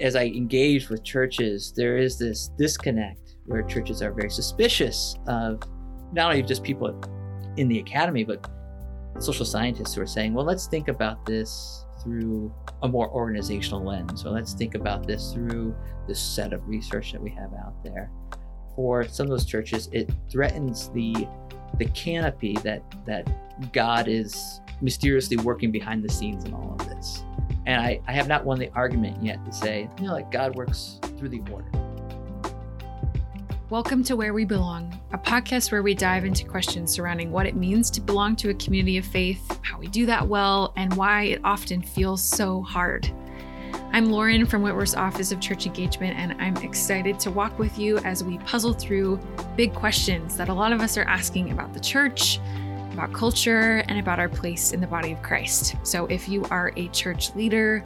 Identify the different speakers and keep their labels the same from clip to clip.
Speaker 1: as I engage with churches, there is this disconnect where churches are very suspicious of not only just people in the academy, but social scientists who are saying, well, let's think about this through a more organizational lens, or let's think about this through this set of research that we have out there. For some of those churches, it threatens the the canopy that that God is mysteriously working behind the scenes in all of this. And I, I have not won the argument yet to say, you know, like God works through the order.
Speaker 2: Welcome to Where We Belong, a podcast where we dive into questions surrounding what it means to belong to a community of faith, how we do that well, and why it often feels so hard. I'm Lauren from Whitworth's Office of Church Engagement, and I'm excited to walk with you as we puzzle through big questions that a lot of us are asking about the church, about culture, and about our place in the body of Christ. So if you are a church leader,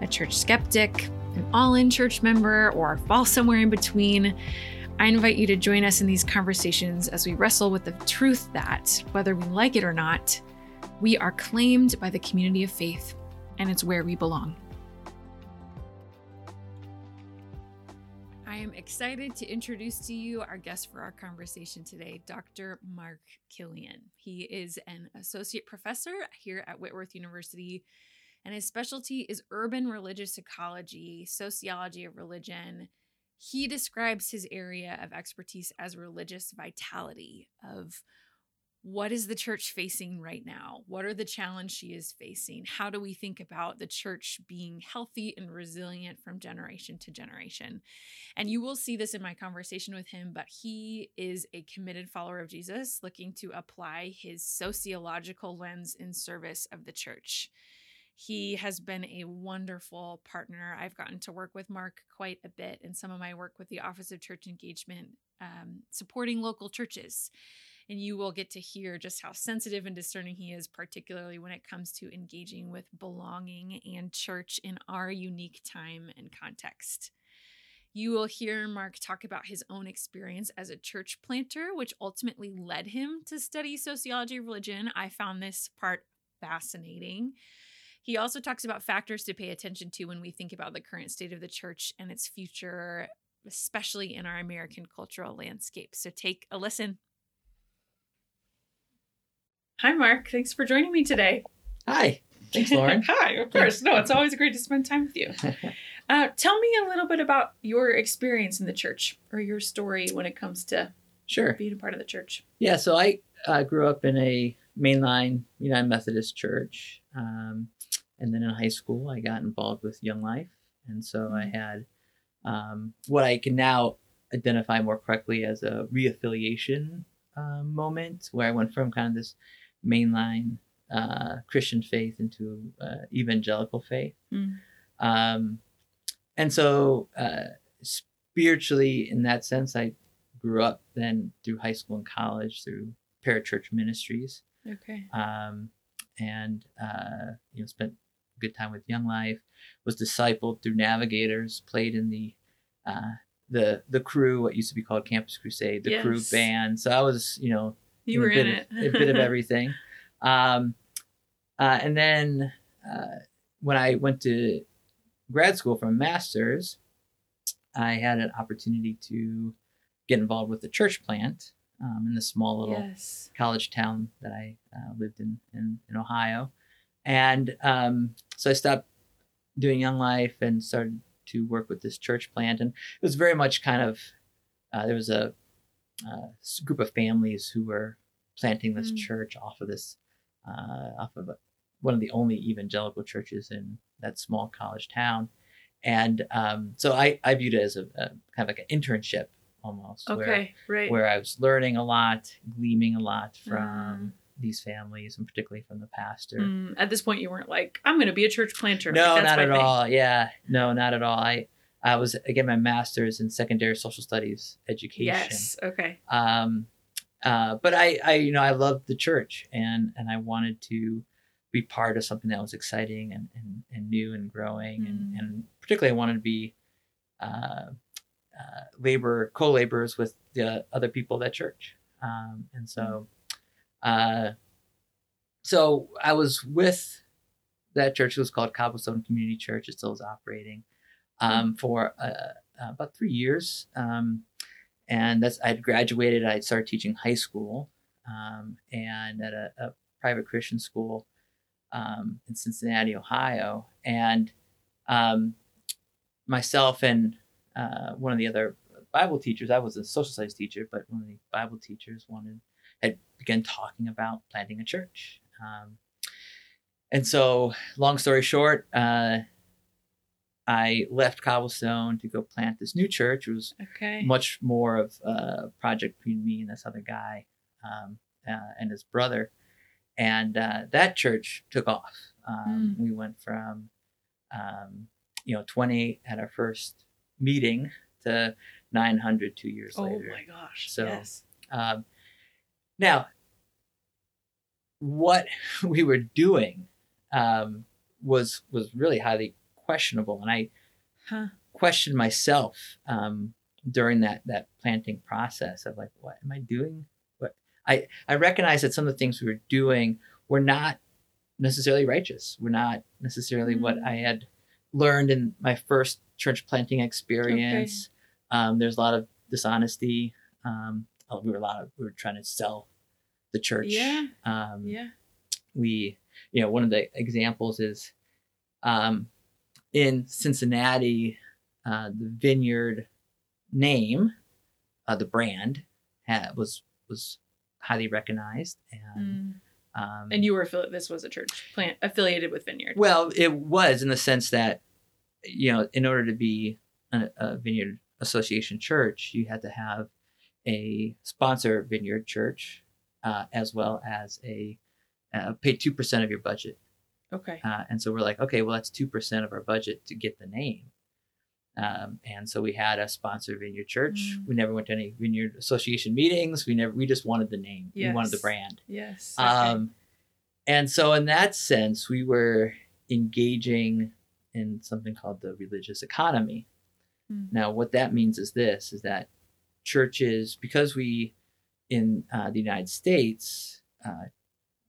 Speaker 2: a church skeptic, an all in church member, or fall somewhere in between, I invite you to join us in these conversations as we wrestle with the truth that, whether we like it or not, we are claimed by the community of faith and it's where we belong. I am excited to introduce to you our guest for our conversation today, Dr. Mark Killian. He is an associate professor here at Whitworth University, and his specialty is urban religious ecology, sociology of religion, he describes his area of expertise as religious vitality of what is the church facing right now what are the challenges she is facing how do we think about the church being healthy and resilient from generation to generation and you will see this in my conversation with him but he is a committed follower of jesus looking to apply his sociological lens in service of the church he has been a wonderful partner. I've gotten to work with Mark quite a bit in some of my work with the Office of Church Engagement, um, supporting local churches. And you will get to hear just how sensitive and discerning he is, particularly when it comes to engaging with belonging and church in our unique time and context. You will hear Mark talk about his own experience as a church planter, which ultimately led him to study sociology of religion. I found this part fascinating. He also talks about factors to pay attention to when we think about the current state of the church and its future, especially in our American cultural landscape. So take a listen. Hi, Mark. Thanks for joining me today.
Speaker 1: Hi. Thanks, Lauren.
Speaker 2: Hi, of course. No, it's always great to spend time with you. Uh, tell me a little bit about your experience in the church or your story when it comes to
Speaker 1: sure
Speaker 2: being a part of the church.
Speaker 1: Yeah, so I uh, grew up in a mainline United Methodist church. Um, and then in high school, I got involved with Young Life. And so I mm-hmm. had um, what I can now identify more correctly as a reaffiliation uh, moment where I went from kind of this mainline uh, Christian faith into uh, evangelical faith. Mm. Um, and so, uh, spiritually, in that sense, I grew up then through high school and college through parachurch ministries.
Speaker 2: Okay.
Speaker 1: Um, and uh, you know, spent good time with Young Life, was discipled through Navigators, played in the uh, the the Cru, what used to be called Campus Crusade, the yes. Cru band. So I was, you know,
Speaker 2: you were in
Speaker 1: it, a bit of everything. Um, uh, and then uh, when I went to grad school for a master's, I had an opportunity to get involved with the church plant um, in the small little yes. college town that I uh, lived in, in, in Ohio. And um, so I stopped doing Young Life and started to work with this church plant. And it was very much kind of, uh, there was a, uh, group of families who were planting this mm. church off of this, uh, off of a, one of the only evangelical churches in that small college town. And um, so I, I viewed it as a, a kind of like an internship almost.
Speaker 2: Okay,
Speaker 1: where,
Speaker 2: right.
Speaker 1: Where I was learning a lot, gleaming a lot from mm these families and particularly from the pastor.
Speaker 2: Mm, at this point, you weren't like, I'm going to be a church planter.
Speaker 1: No,
Speaker 2: like,
Speaker 1: not at thing. all. Yeah, no, not at all. I, I was again my master's in secondary social studies education.
Speaker 2: Yes. Okay.
Speaker 1: Um, uh, but I, I, you know, I loved the church and and I wanted to be part of something that was exciting and and, and new and growing mm. and and particularly I wanted to be. Uh, uh, labor co-laborers with the other people at that church um, and so mm. Uh, so I was with that church. It was called Cobblestone Community Church. It still is operating. Um, for uh, about three years. Um, and that's I'd graduated. I started teaching high school um, and at a, a, private Christian school um, in Cincinnati, Ohio. And um, myself and uh, one of the other Bible teachers, I was a social studies teacher, but one of the Bible teachers wanted had begun talking about planting a church. Um, and so, long story short, uh, I left Cobblestone to go plant this new church. It was
Speaker 2: okay.
Speaker 1: much more of a project between me and this other guy um, uh, and his brother. And uh, that church took off. Um, mm. We went from, um, you know, 20 at our first meeting to 900 two years
Speaker 2: oh
Speaker 1: later.
Speaker 2: Oh my gosh.
Speaker 1: So,
Speaker 2: yes.
Speaker 1: Um, now, what we were doing um, was was really highly questionable, and I
Speaker 2: huh.
Speaker 1: questioned myself um, during that that planting process of like, what am I doing? What I I recognize that some of the things we were doing were not necessarily righteous. Were not necessarily mm-hmm. what mm. I had learned in my first church planting experience. Okay. Um, there's a lot of dishonesty. Um, we were a lot of we were trying to sell the church.
Speaker 2: Yeah.
Speaker 1: Um,
Speaker 2: yeah.
Speaker 1: We, you know, one of the examples is um, in Cincinnati, uh, the vineyard name, uh, the brand, had, was was highly recognized and.
Speaker 2: Mm. Um, and you were affiliated. This was a church plant affiliated with Vineyard.
Speaker 1: Well, it was in the sense that, you know, in order to be a, a Vineyard Association church, you had to have a sponsor Vineyard Church, uh, as well as a uh, pay two percent of your budget
Speaker 2: Okay.
Speaker 1: Uh, and so we're like, okay, well, that's 2% of our budget to get the name. Um, and so we had a sponsor Vineyard Church. Mm. We never went to any Vineyard Association meetings. We never, we just wanted the name.
Speaker 2: Yes.
Speaker 1: We wanted the brand.
Speaker 2: Yes.
Speaker 1: Okay. Um, and so in that sense, we were engaging in something called the religious economy. Mm. Now, what that means is this: is that churches, because we in uh, the United States, uh,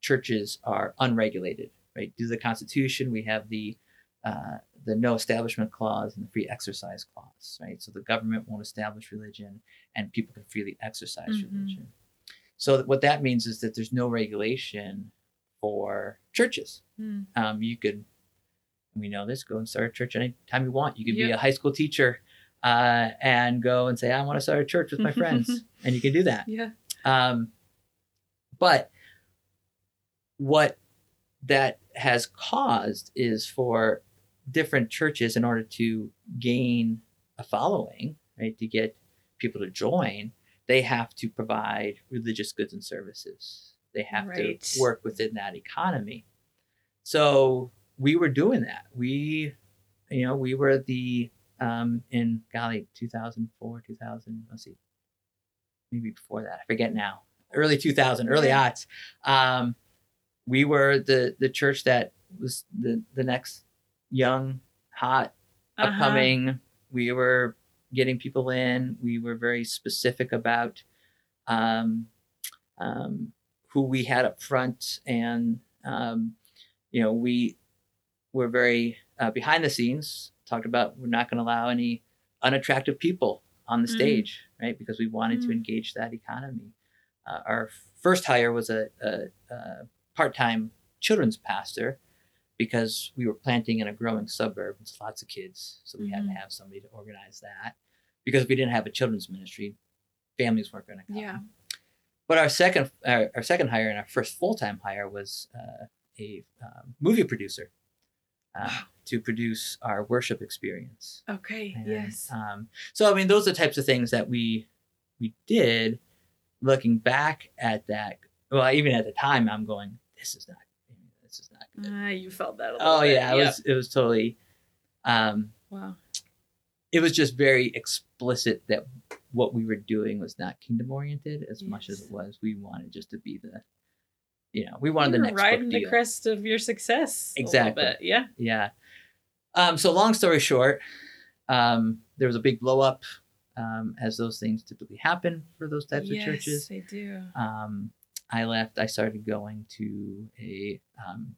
Speaker 1: churches are unregulated right? Due to the Constitution, we have the uh, the no establishment clause and the free exercise clause, right? So the government won't establish religion, and people can freely exercise mm-hmm. religion. So what that means is that there's no regulation for churches.
Speaker 2: Mm.
Speaker 1: Um, you could, we know this, go and start a church anytime you want. You could yep. be a high school teacher uh, and go and say, I want to start a church with my friends, and you can do that.
Speaker 2: Yeah.
Speaker 1: Um, but what that has caused is for different churches in order to gain a following, right, to get people to join, they have to provide religious goods and services. They have right. to work within that economy. So we were doing that. We, you know, we were the um, in golly 2004, 2000. Let's see, maybe before that. I forget now. Early 2000, early aughts. Um, we were the the church that was the the next young, hot, uh-huh. upcoming. We were getting people in. We were very specific about um, um, who we had up front, and um, you know we were very uh, behind the scenes. Talked about we're not going to allow any unattractive people on the mm. stage, right? Because we wanted mm. to engage that economy. Uh, our first hire was a, a, a part-time children's pastor because we were planting in a growing suburb with lots of kids. So we mm-hmm. had to mm-hmm. have somebody to organize that. Because if we didn't have a children's ministry, families weren't going to come.
Speaker 2: Yeah.
Speaker 1: But our second our, our second hire and our first full time hire was uh, a um, movie producer uh, to produce our worship experience.
Speaker 2: Okay. And, yes.
Speaker 1: Um, so I mean, those are the types of things that we we did. Looking back at that, well, even at the time, I'm going, this is not this is not good.
Speaker 2: Uh, you felt that. A little.
Speaker 1: Oh bit. yeah, it was it was totally. Um,
Speaker 2: wow.
Speaker 1: It was just very explicit that what we were doing was not kingdom oriented as yes. much as it was. We wanted just to be the, you know, we wanted
Speaker 2: you
Speaker 1: the next
Speaker 2: riding the crest of your success.
Speaker 1: Exactly.
Speaker 2: Yeah.
Speaker 1: Yeah. Um, so long story short, um, there was a big blow up, um, as those things typically happen for those types
Speaker 2: yes,
Speaker 1: of churches.
Speaker 2: Yes, They do.
Speaker 1: Um, I left, I started going to a um,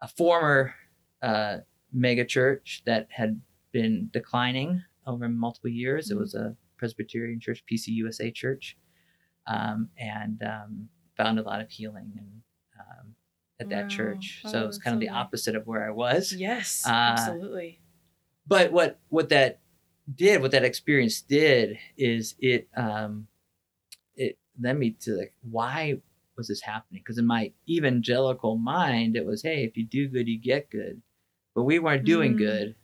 Speaker 1: a former uh, mega church that had been declining over multiple years. Mm-hmm. It was a Presbyterian church, PCUSA church, um, and um, found a lot of healing and um, at that wow. church. Oh, so was kind of the opposite of where I was.
Speaker 2: Yes, uh, absolutely.
Speaker 1: But what what that did, what that experience did, is it um, it led me to like why was this happening? Because in my evangelical mind, it was hey, if you do good, you get good. But we weren't doing mm. good,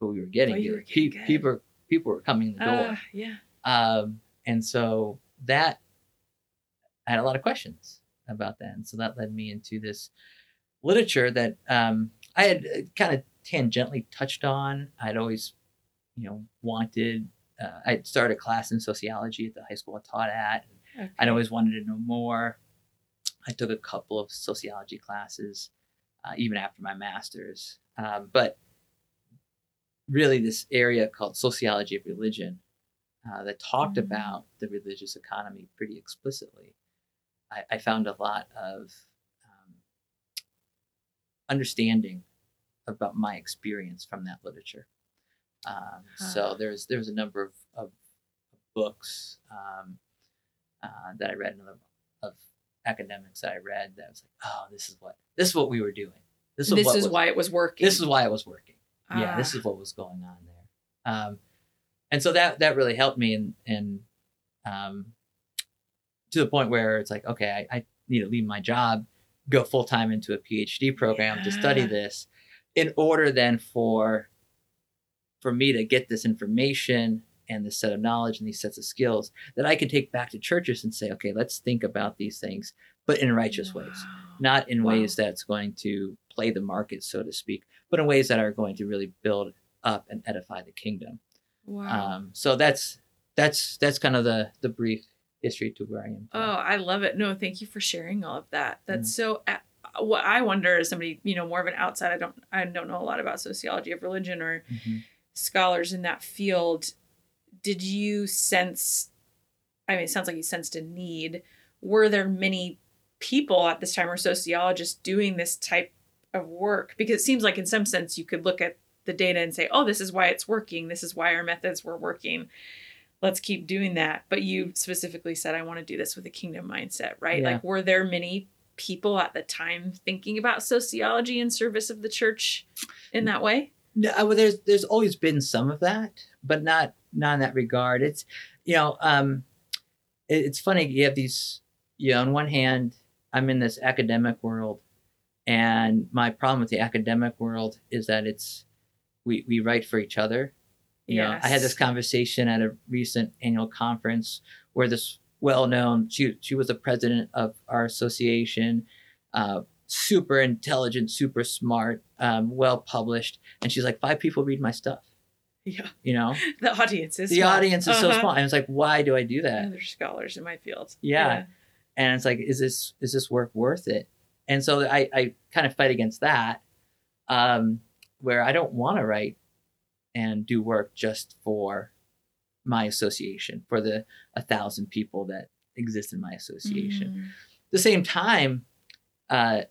Speaker 1: but we were getting good. Were getting Pe- good. People people were coming in the door. Uh,
Speaker 2: yeah.
Speaker 1: Um, and so that I had a lot of questions about that. And so that led me into this literature that um, I had uh, kind of tangentially touched on. I'd always, you know, wanted, uh, I'd started a class in sociology at the high school I taught at. Okay. I'd always wanted to know more. I took a couple of sociology classes, uh, even after my master's. Um, but really, this area called sociology of religion uh, that talked mm-hmm. about the religious economy pretty explicitly I, I found a lot of um, understanding about my experience from that literature. Um, huh. So there's there's a number of, of books um, uh, that I read and of, of, academics that I read that was like, oh, this is what this is what we were doing.
Speaker 2: This, is, this is was, why it was working.
Speaker 1: This is why it was working. Ah. Yeah, this ah. is what was going on there. Um, and so that that really helped me in in um, to the point where it's like, okay, I, I need to leave my job, go full time into a PhD program yeah. to study this, in order then for for me to get this information and this set of knowledge and these sets of skills that I can take back to churches and say, okay, let's think about these things, but in righteous wow. ways, not in wow. ways that's going to play the market, so to speak, but in ways that are going to really build up and edify the kingdom. Wow. Um, so that's that's that's kind of the the brief history to where I am.
Speaker 2: Today. Oh, I love it. No, thank you for sharing all of that. That's so. What I wonder is somebody, you know, more of an outside. I don't, I don't know a lot about sociology of religion or mm-hmm. scholars in that field. Did you sense? I mean, it sounds like you sensed a need. Were there many people at this time or sociologists doing this type of work? Because it seems like, in some sense, you could look at the data and say, "Oh, this is why it's working. This is why our methods were working." let's keep doing that. But you specifically said, I want to do this with a kingdom mindset, right? Yeah. Like, were there many people at the time thinking about sociology in service of the church in that way?
Speaker 1: No, uh, well, there's there's always been some of that, but not not in that regard. It's you know, um, it, it's funny. You have these. You know, on one hand, I'm in this academic world, and my problem with the academic world is that it's we we write for each other you yes. know, I had this conversation at a recent annual conference where this well-known she she was the president of our association, uh, super intelligent, super smart, um, well published, and she's like, five people read my stuff.
Speaker 2: Yeah,
Speaker 1: you know,
Speaker 2: the audience is
Speaker 1: the small. audience is uh-huh. so small, and it's like, why do I do that?
Speaker 2: There's scholars in my field.
Speaker 1: Yeah. yeah, and it's like, is this is this work worth it? And so I I kind of fight against that, um, where I don't want to write and do work just for my association, for the a thousand people that exist in my association. Mm-hmm. At the same time, uh,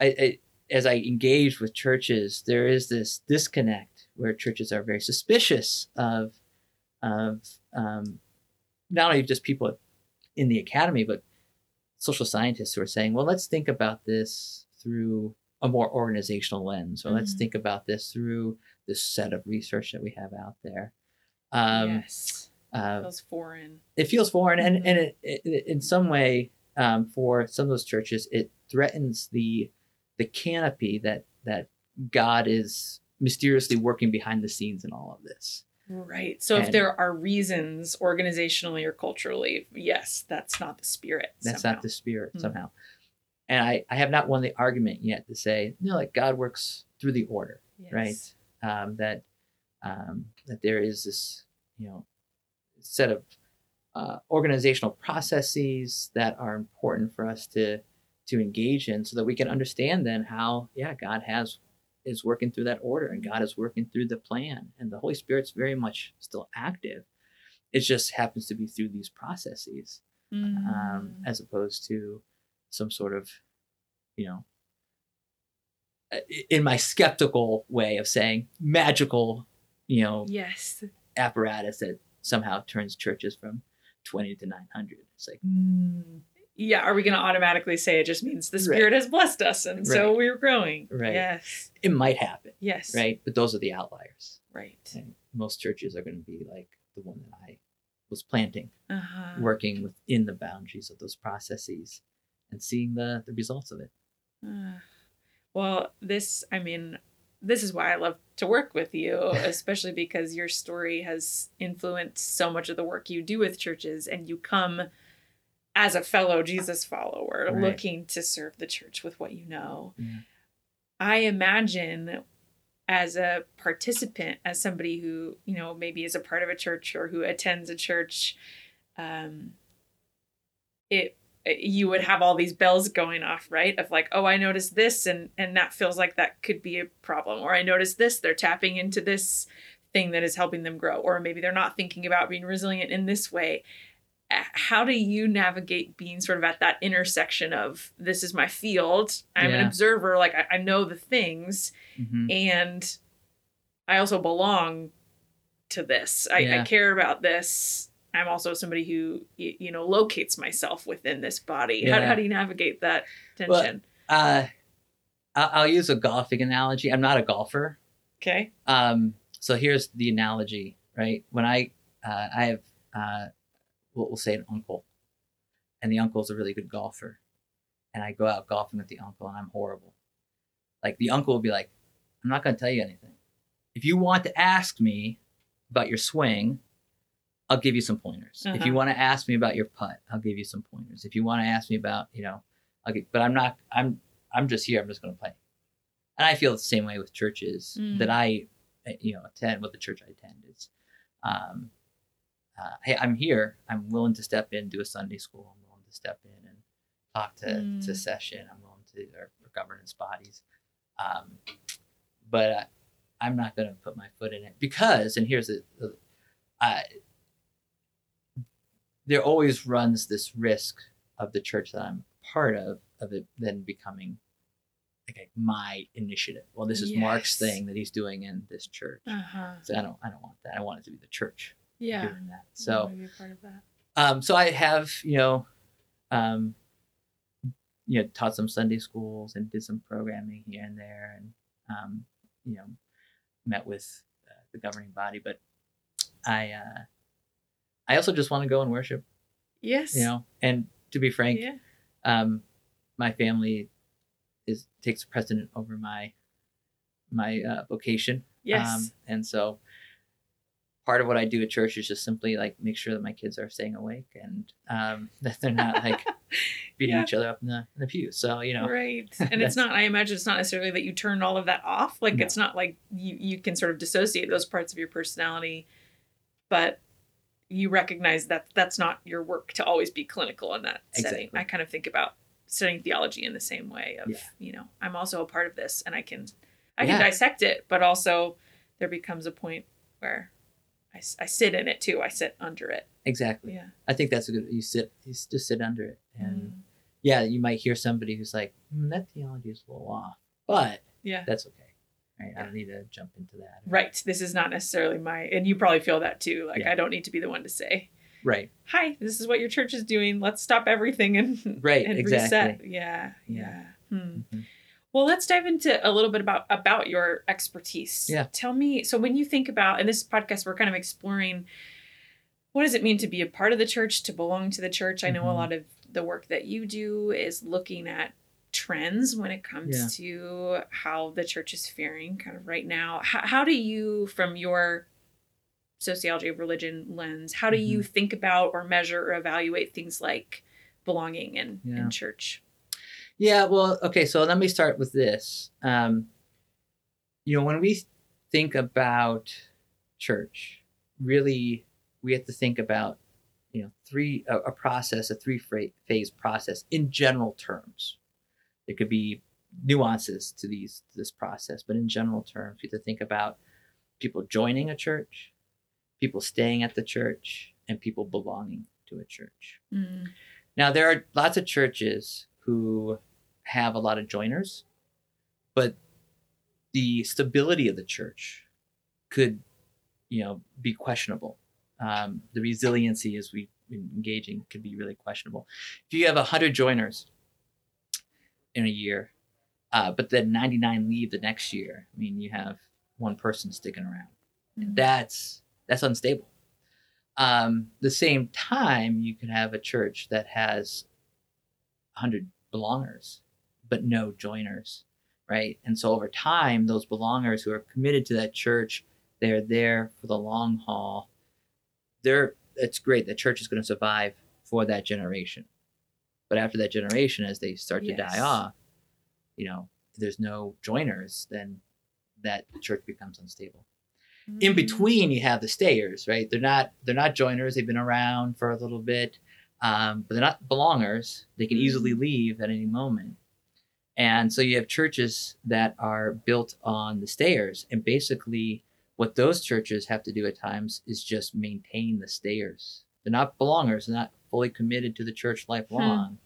Speaker 1: I, I, as I engage with churches, there is this disconnect where churches are very suspicious of of um, not only just people in the academy, but social scientists who are saying, well, let's think about this through a more organizational lens, or mm-hmm. let's think about this through this set of research that we have out there.
Speaker 2: Um, yes, uh, feels foreign.
Speaker 1: It feels foreign, mm-hmm. and and it, it, in some way, um, for some of those churches, it threatens the the canopy that that God is mysteriously working behind the scenes in all of this.
Speaker 2: Right. So and if there are reasons organizationally or culturally, yes, that's not the spirit.
Speaker 1: That's somehow. not the spirit mm-hmm. somehow. And I, I have not won the argument yet to say, you no, like God works through the order, yes. right? um, that um, that there is this you know set of uh, organizational processes that are important for us to to engage in so that we can understand then how yeah god has is working through that order and god is working through the plan and the holy spirit's very much still active it just happens to be through these processes mm. um, as opposed to some sort of you know in my skeptical way of saying magical you know,
Speaker 2: Yes.
Speaker 1: apparatus that somehow turns churches from 20 to 900. It's like, mm,
Speaker 2: Yeah. Are we going to automatically say it just means the
Speaker 1: Right.
Speaker 2: Spirit has blessed us and so we're growing?
Speaker 1: Right.
Speaker 2: Yes.
Speaker 1: it might happen,
Speaker 2: Yes.
Speaker 1: right? But those are the outliers.
Speaker 2: Right.
Speaker 1: And most churches are going to be like the one that I was planting,
Speaker 2: Uh-huh.
Speaker 1: working within the boundaries of those processes and seeing the, the results of it.
Speaker 2: Uh, well, this, I mean, this is why I love to work with you, especially because your story has influenced so much of the work you do with churches, and you come as a fellow Jesus follower
Speaker 1: Right.
Speaker 2: looking to serve the church with what you know.
Speaker 1: Yeah.
Speaker 2: I imagine as a participant, as somebody who, you know, maybe is a part of a church or who attends a church, um, it you would have all these bells going off right of like oh i noticed this and and that feels like that could be a problem or i noticed this they're tapping into this thing that is helping them grow or maybe they're not thinking about being resilient in this way how do you navigate being sort of at that intersection of this is my field i'm an observer like I, I know the things
Speaker 1: Mhm.
Speaker 2: and i also belong to this I, I care about this i'm also somebody who you know locates myself within this body how,
Speaker 1: Yeah.
Speaker 2: how do you navigate that
Speaker 1: Well,
Speaker 2: tension
Speaker 1: Uh, I'll, I'll use a golfing analogy. I'm not a golfer.
Speaker 2: okay
Speaker 1: Um, so here's the analogy, right? When I, uh, I have, uh, we'll, we'll say an uncle, and the uncle's a really good golfer, and I go out golfing with the uncle, and I'm horrible. Like the uncle will be like, "I'm not going to tell you anything. If you want to ask me about your swing, I'll give you some pointers. If you
Speaker 2: Uh-huh.
Speaker 1: want to ask me about your putt, I'll give you some pointers. If you want to ask me about, you know, I'll get, but I'm not. I'm I'm just here. I'm just going to play. And I feel the same way with churches
Speaker 2: Mm.
Speaker 1: that I, uh, you know, attend. What the church I attend is, um, uh, hey, I'm here. I'm willing to step in, do a Sunday school. I'm willing to step in and talk to
Speaker 2: Mm.
Speaker 1: to session. I'm willing to or, or governance bodies, um, but uh, I'm not going to put my foot in it because, and here's the, the I, there always runs this risk of the church that I'm part of of it then becoming like my initiative. Well, this is Mark's thing that he's doing in this church.
Speaker 2: uh-huh
Speaker 1: So I don't I don't want that. I want it to be the church
Speaker 2: yeah.
Speaker 1: So
Speaker 2: be a part of that
Speaker 1: um so I have, you know, um you know, taught some Sunday schools and did some programming here and there and um, you know, met with uh, the governing body, but I uh I also just want to go and worship,
Speaker 2: yes
Speaker 1: you know. And to be frank,
Speaker 2: yeah
Speaker 1: um, my family is takes precedent over my my uh, vocation.
Speaker 2: yes
Speaker 1: Um, and so part of what I do at church is just simply like make sure that my kids are staying awake and um, that they're not like beating
Speaker 2: Yeah.
Speaker 1: each other up in the in the pew. So you know,
Speaker 2: right and it's not i imagine it's not necessarily that you turn all of that off like
Speaker 1: No.
Speaker 2: it's not like you you can sort of dissociate those parts of your personality but you recognize that that's not your work to always be clinical in that setting i kind of think about studying theology in the same way of
Speaker 1: Yeah.
Speaker 2: you know i'm also a part of this and i can i can dissect it but also there becomes a point where I, I sit in it too i sit under it
Speaker 1: exactly.
Speaker 2: yeah
Speaker 1: I think that's a good. You sit, you just sit under it, and
Speaker 2: Mm.
Speaker 1: yeah, you might hear somebody who's like, "Hmm, "That theology is a little off," but
Speaker 2: yeah
Speaker 1: that's okay. Right? I don't need to jump into that.
Speaker 2: right this is not necessarily my and you probably feel that too like
Speaker 1: Yeah.
Speaker 2: i don't need to be the one to say
Speaker 1: Right.
Speaker 2: hi this is what your church is doing let's stop everything and
Speaker 1: Right,
Speaker 2: and
Speaker 1: exactly.
Speaker 2: reset yeah yeah,
Speaker 1: Yeah.
Speaker 2: Hmm.
Speaker 1: Mhm.
Speaker 2: Well let's dive into a little bit about about your expertise
Speaker 1: Yeah.
Speaker 2: tell me so when you think about in this podcast we're kind of exploring what does it mean to be a part of the church to belong to the church i know a
Speaker 1: Mhm.
Speaker 2: lot of the work that you do is looking at trends when it comes
Speaker 1: Yeah.
Speaker 2: to how the church is faring kind of right now how, how do you from your sociology of religion lens how do you think about or measure or evaluate things like belonging in,
Speaker 1: Yeah.
Speaker 2: in church
Speaker 1: Yeah, well, okay, so let me start with this. Um, you know, when we think about church, really, we have to think about, you know, three a, a process, a three phase process in general terms. There could be nuances to these to this process, but in general terms, we have to think about people joining a church, people staying at the church, and people belonging to a church.
Speaker 2: Mm.
Speaker 1: Now there are lots of churches who have a lot of joiners, but the stability of the church could you know, be questionable. Um, the resiliency as we engaging could be really questionable. If you have hundred joiners in a year, uh, but then 99 leave the next year, I mean, you have one person sticking around.
Speaker 2: Mhm.
Speaker 1: That's that's unstable. Um, the same time, you can have a church that has 100 belongers, but no joiners, right? And so over time, those belongers who are committed to that church, they're there for the long haul. They're it's great. The church is going to survive for that generation, but after that generation, as they start to
Speaker 2: Yes.
Speaker 1: die off, you know, if there's no joiners, then that church becomes unstable in
Speaker 2: Mhm.
Speaker 1: between you have the stayers right they're not they're not joiners they've been around for a little bit um, but they're not belongers they can easily leave at any moment and so you have churches that are built on the stayers. and basically what those churches have to do at times is just maintain the stayers. they're not belongers they're not fully committed to the church lifelong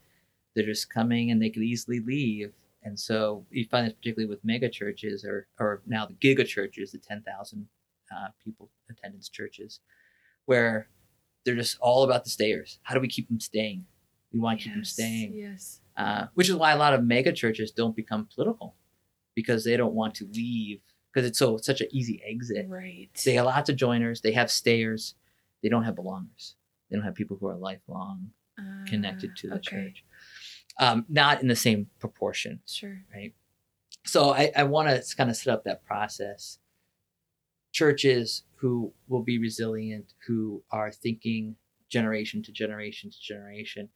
Speaker 1: they're just coming and they could easily leave and so you find this particularly with mega churches or, or now the giga churches the 10,000 uh, people attendance churches where they're just all about the stayers. How do we keep them staying? We want to keep them staying,
Speaker 2: Yes.
Speaker 1: Uh, which is why a lot of mega churches don't become political because they don't want to leave because it's so such an easy exit.
Speaker 2: Right.
Speaker 1: They have lots of joiners. They have stayers. They don't have belongers. They don't have people who are lifelong connected to the
Speaker 2: okay.
Speaker 1: church. Um, not in the same proportion
Speaker 2: Sure.
Speaker 1: right? So I, I want to kind of set up that process. Churches who will be resilient, who are thinking generation to generation to generation,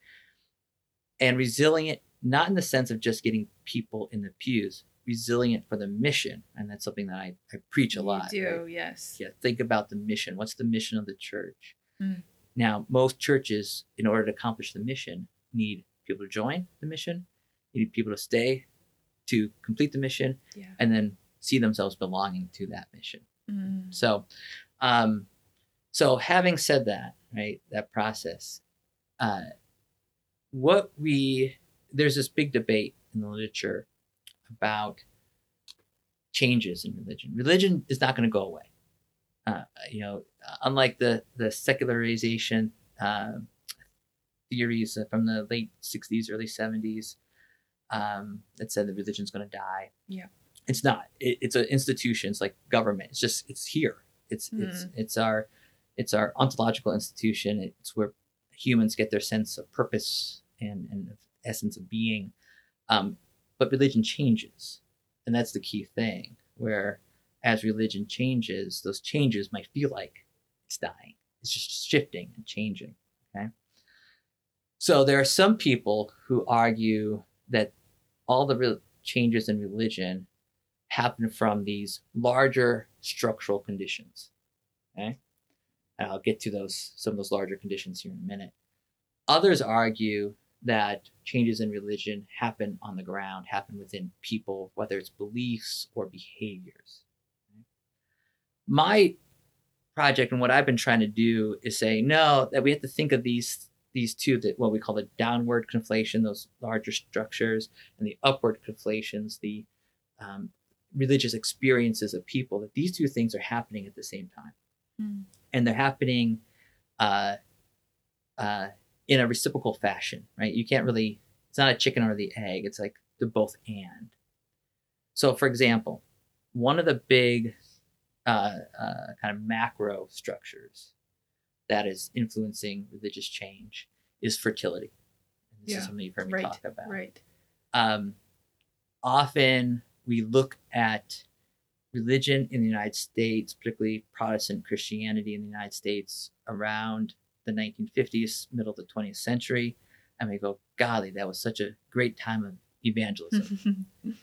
Speaker 1: and resilient, not in the sense of just getting people in the pews, resilient for the mission. And that's something that I, I preach a
Speaker 2: You
Speaker 1: lot.
Speaker 2: do,
Speaker 1: right?
Speaker 2: yes.
Speaker 1: Yeah, think about the mission. What's the mission of the church?
Speaker 2: Mm.
Speaker 1: Now, most churches, in order to accomplish the mission, need people to join the mission, need people to stay to complete the mission,
Speaker 2: Yeah.
Speaker 1: and then see themselves belonging to that mission.
Speaker 2: Mm.
Speaker 1: So, um, so having said that, right, that process, uh, what we there's this big debate in the literature about changes in religion. Religion is not going to go away. Uh, you know, unlike the the secularization uh, theories from the late '60s, early '70s um, that said that religion's going to die.
Speaker 2: Yeah.
Speaker 1: it's not. It, it's an institution. It's like government. It's just it's here. It's it's it's our it's our ontological institution. It's where humans get their sense of purpose and and essence of being. Um, but religion changes, and that's the key thing. Where as religion changes, those changes might feel like it's dying. It's just shifting and changing. Okay. So there are some people who argue that all the real changes in religion happen from these larger structural conditions. Okay. And I'll get to those some of those larger conditions here in a minute. Others argue that changes in religion happen on the ground, happen within people, whether it's beliefs or behaviors. My project and what I've been trying to do is say no, that we have to think of these these two that what we call the downward conflation, those larger structures, and the upward conflations, the um, religious experiences of people. That these two things are happening at the same time,
Speaker 2: Mm.
Speaker 1: and they're happening uh, uh, in a reciprocal fashion, right? You can't really. It's not a chicken or the egg. It's like they're both and. So, for example, one of the big uh, uh, kind of macro structures that is influencing religious change is fertility. And this
Speaker 2: Yeah,
Speaker 1: is something you've heard me
Speaker 2: right,
Speaker 1: talk about.
Speaker 2: Right.
Speaker 1: Um, often we look at religion in the United States, particularly Protestant Christianity in the United States around the 1950s, middle of the 20th century, and we go, golly, that was such a great time of evangelism.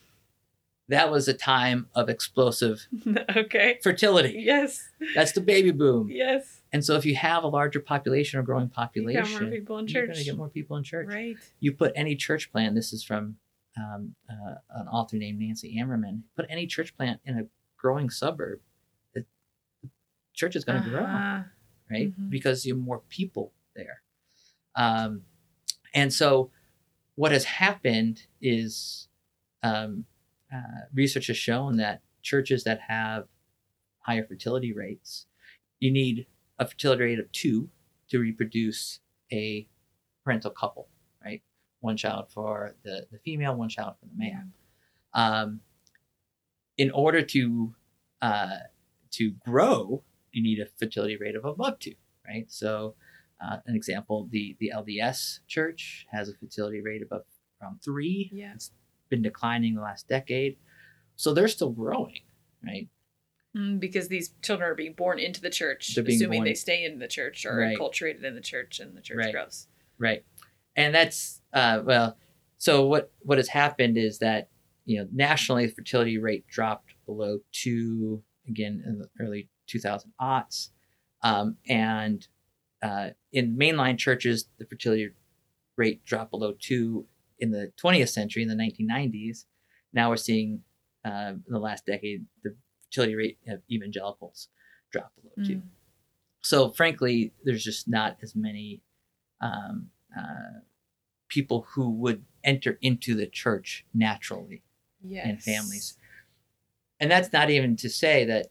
Speaker 1: that was a time of explosive
Speaker 2: okay.
Speaker 1: fertility.
Speaker 2: Yes.
Speaker 1: That's the baby boom.
Speaker 2: Yes.
Speaker 1: And so if you have a larger population or growing
Speaker 2: You
Speaker 1: population,
Speaker 2: got more people in
Speaker 1: you're going to get more people in church.
Speaker 2: Right.
Speaker 1: You put any church plant, this is from um, uh, an author named Nancy Ammerman, put any church plant in a growing suburb, the church is going to grow,
Speaker 2: Uh-huh.
Speaker 1: Right?
Speaker 2: Mhm.
Speaker 1: Because you have more people there. Um, and so what has happened is um, uh, research has shown that churches that have higher fertility rates, you need a fertility rate of two to reproduce a parental couple, right? One child for the, the female, one child for the man. Um, in order to uh, to grow, you need a fertility rate of above two, right? So, uh, an example: the the LDS Church has a fertility rate of around three.
Speaker 2: Yeah.
Speaker 1: It's been declining the last decade, so they're still growing, right?
Speaker 2: Mm, because these children are being born into the church, assuming
Speaker 1: born-
Speaker 2: they stay in the church or
Speaker 1: Right.
Speaker 2: enculturated in the church, and the church
Speaker 1: Right.
Speaker 2: grows.
Speaker 1: Right. And that's uh, well, so what what has happened is that you know nationally the fertility rate dropped below two again in the early 2000 aughts, um, and uh, in mainline churches the fertility rate dropped below two in the 20th century in the 1990s. Now we're seeing uh, in the last decade the fertility rate of evangelicals drop below two
Speaker 2: Mm.
Speaker 1: so frankly there's just not as many um, uh, people who would enter into the church naturally
Speaker 2: Yes.
Speaker 1: and families and that's not even to say that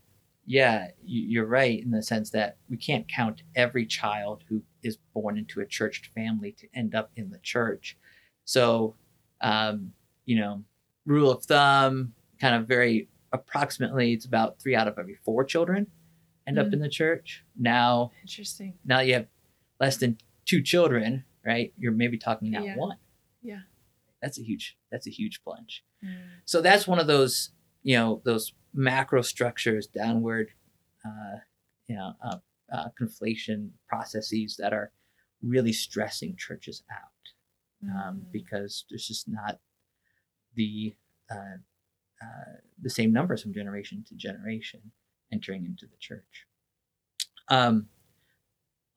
Speaker 1: yeah you- you're right in the sense that we can't count every child who is born into a church family to end up in the church so um, you know rule of thumb kind of very approximately it's about three out of every four children end up
Speaker 2: Mm.
Speaker 1: in the church now
Speaker 2: Interesting.
Speaker 1: now you have less than two children, right? You're maybe talking now
Speaker 2: Yeah.
Speaker 1: one.
Speaker 2: Yeah.
Speaker 1: That's a huge that's a huge plunge.
Speaker 2: Mm.
Speaker 1: So that's one of those, you know, those macro structures, downward, uh, you know, uh, uh, conflation processes that are really stressing churches out um,
Speaker 2: Mm.
Speaker 1: because there's just not the uh, uh, the same numbers from generation to generation entering into the church. Um,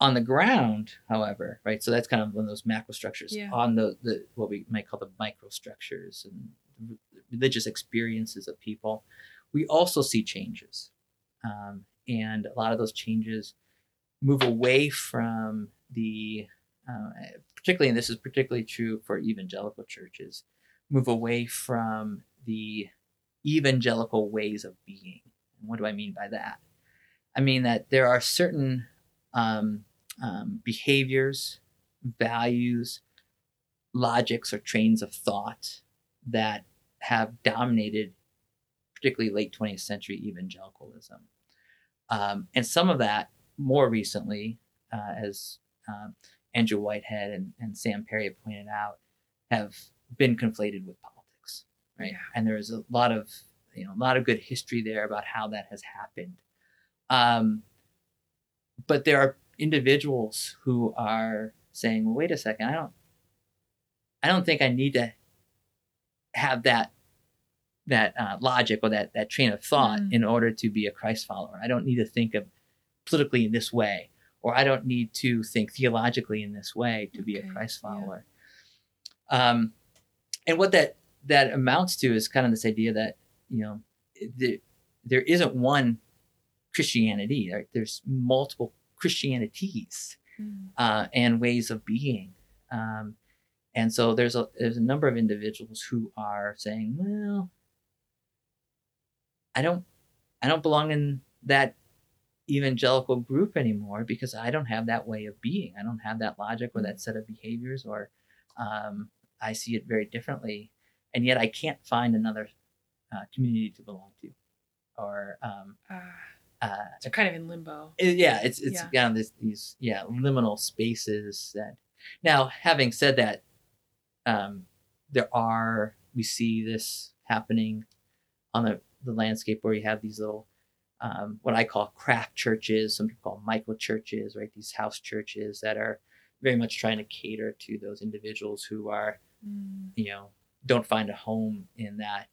Speaker 1: on the ground, however, right? So that's kind of one of those macro structures.
Speaker 2: Yeah.
Speaker 1: On the, the what we might call the microstructures and religious experiences of people, we also see changes, um, and a lot of those changes move away from the uh, particularly, and this is particularly true for evangelical churches, move away from the evangelical ways of being. And what do I mean by that? I mean that there are certain um, um, behaviors, values, logics, or trains of thought that have dominated, particularly late 20th century evangelicalism. Um, and some of that more recently, uh, as um, Andrew Whitehead and, and Sam Perry have pointed out, have been conflated with politics, right?
Speaker 2: Yeah.
Speaker 1: And there is a lot of you know a lot of good history there about how that has happened. Um, but there are individuals who are saying, "Well, wait a second, I don't, I don't think I need to have that." That uh, logic or that, that train of thought
Speaker 2: Mm.
Speaker 1: in order to be a Christ follower. I don't need to think of politically in this way or I don't need to think theologically in this way to be a Christ
Speaker 2: yeah.
Speaker 1: follower. Um, and what that that amounts to is kind of this idea that you know the, there isn't one Christianity. Right? There's multiple Christianities
Speaker 2: Mm.
Speaker 1: uh, and ways of being. Um, and so there's a there's a number of individuals who are saying, well, I don't I don't belong in that evangelical group anymore because I don't have that way of being. I don't have that logic or that set of behaviors, or um, I see it very differently, and yet I can't find another uh, community to belong to, or um,
Speaker 2: Ah,
Speaker 1: uh,
Speaker 2: so kind of in limbo.
Speaker 1: it- yeah, it's it's
Speaker 2: Yeah.
Speaker 1: kind of this, these yeah liminal spaces that. Now, having said that, um, there are we see this happening on the, the landscape where you have these little um, what I call craft churches. Some people call micro churches, right? These house churches that are very much trying to cater to those individuals who are
Speaker 2: Mm.
Speaker 1: you know don't find a home in that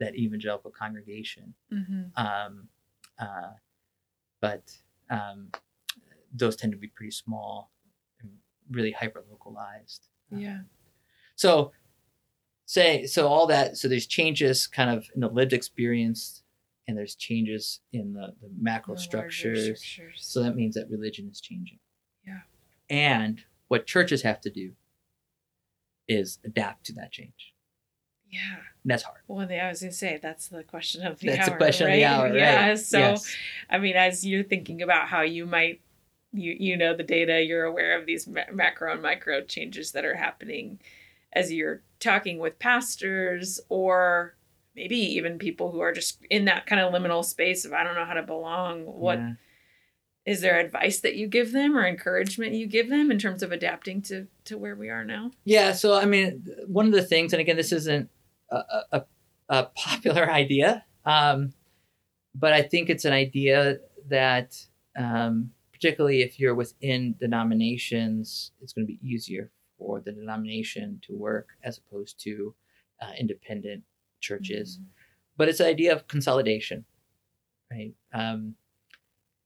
Speaker 1: that evangelical congregation
Speaker 2: Mhm.
Speaker 1: um, uh, but um, those tend to be pretty small and really hyper localized.
Speaker 2: Yeah.
Speaker 1: So, say so all that. So there's changes kind of in the lived experience, and there's changes in the, the macro
Speaker 2: The
Speaker 1: structures.
Speaker 2: structures.
Speaker 1: So that means that religion is changing.
Speaker 2: Yeah.
Speaker 1: And what churches have to do is adapt to that change.
Speaker 2: Yeah.
Speaker 1: And that's hard.
Speaker 2: Well, I was going to say, that's the question of the
Speaker 1: That's
Speaker 2: hour.
Speaker 1: the question
Speaker 2: right?
Speaker 1: of the hour, right?
Speaker 2: Yeah. So,
Speaker 1: Yes.
Speaker 2: I mean, as you're thinking about how you might, you, you know, the data, you're aware of these ma- macro and micro changes that are happening as you're talking with pastors or maybe even people who are just in that kind of liminal space of, I don't know how to belong. What is
Speaker 1: Yeah.
Speaker 2: there advice that you give them or encouragement you give them in terms of adapting to, to where we are now?
Speaker 1: Yeah, so I mean, one of the things, and again, this isn't a, a, a popular idea, um, but I think it's an idea that, um, particularly if you're within denominations, it's going to be easier for the denomination to work as opposed to uh, independent churches. But it's the idea of consolidation, right? Um,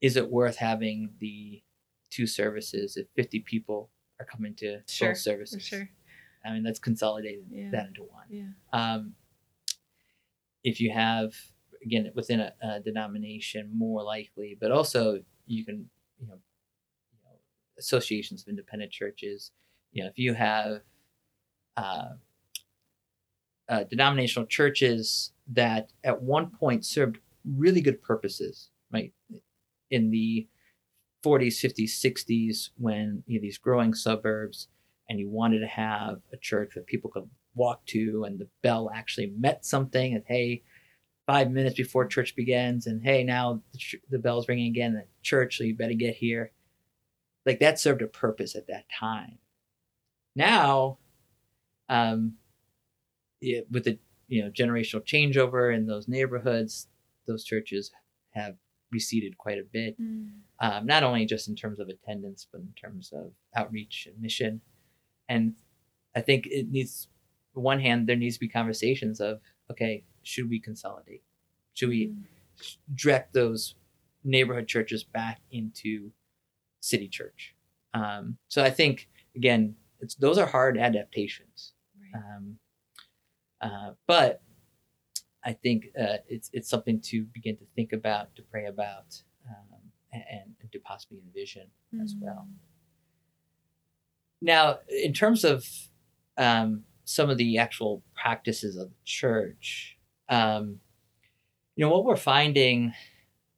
Speaker 1: is it worth having the two services if 50 people are coming to
Speaker 2: Sure,
Speaker 1: both services?
Speaker 2: For sure.
Speaker 1: I mean, that's consolidated
Speaker 2: Yeah.
Speaker 1: that into one.
Speaker 2: Yeah.
Speaker 1: Um, if you have, again, within a, a denomination, more likely, but also you can, you know, associations of independent churches. You know, if you have uh, uh, denominational churches that at one point served really good purposes, right? In the 40s, 50s, 60s, when you know, these growing suburbs, and you wanted to have a church that people could walk to, and the bell actually meant something, and hey, five minutes before church begins, and hey, now the, ch- the bell's ringing again the church, so you better get here. Like that served a purpose at that time. Now, um, yeah, with the you know generational changeover in those neighborhoods, those churches have receded quite a bit um, not only just in terms of attendance, but in terms of outreach and mission. And I think it needs, on one hand, there needs to be conversations of, okay, should we consolidate? Should we direct those neighborhood churches back into city church? Um, so I think, again, it's, those are hard adaptations.
Speaker 2: Right.
Speaker 1: Um, uh, but I think uh, it's it's something to begin to think about, to pray about, um, and, and to possibly envision as well. Now, in terms of um, some of the actual practices of the church, um, you know, what we're finding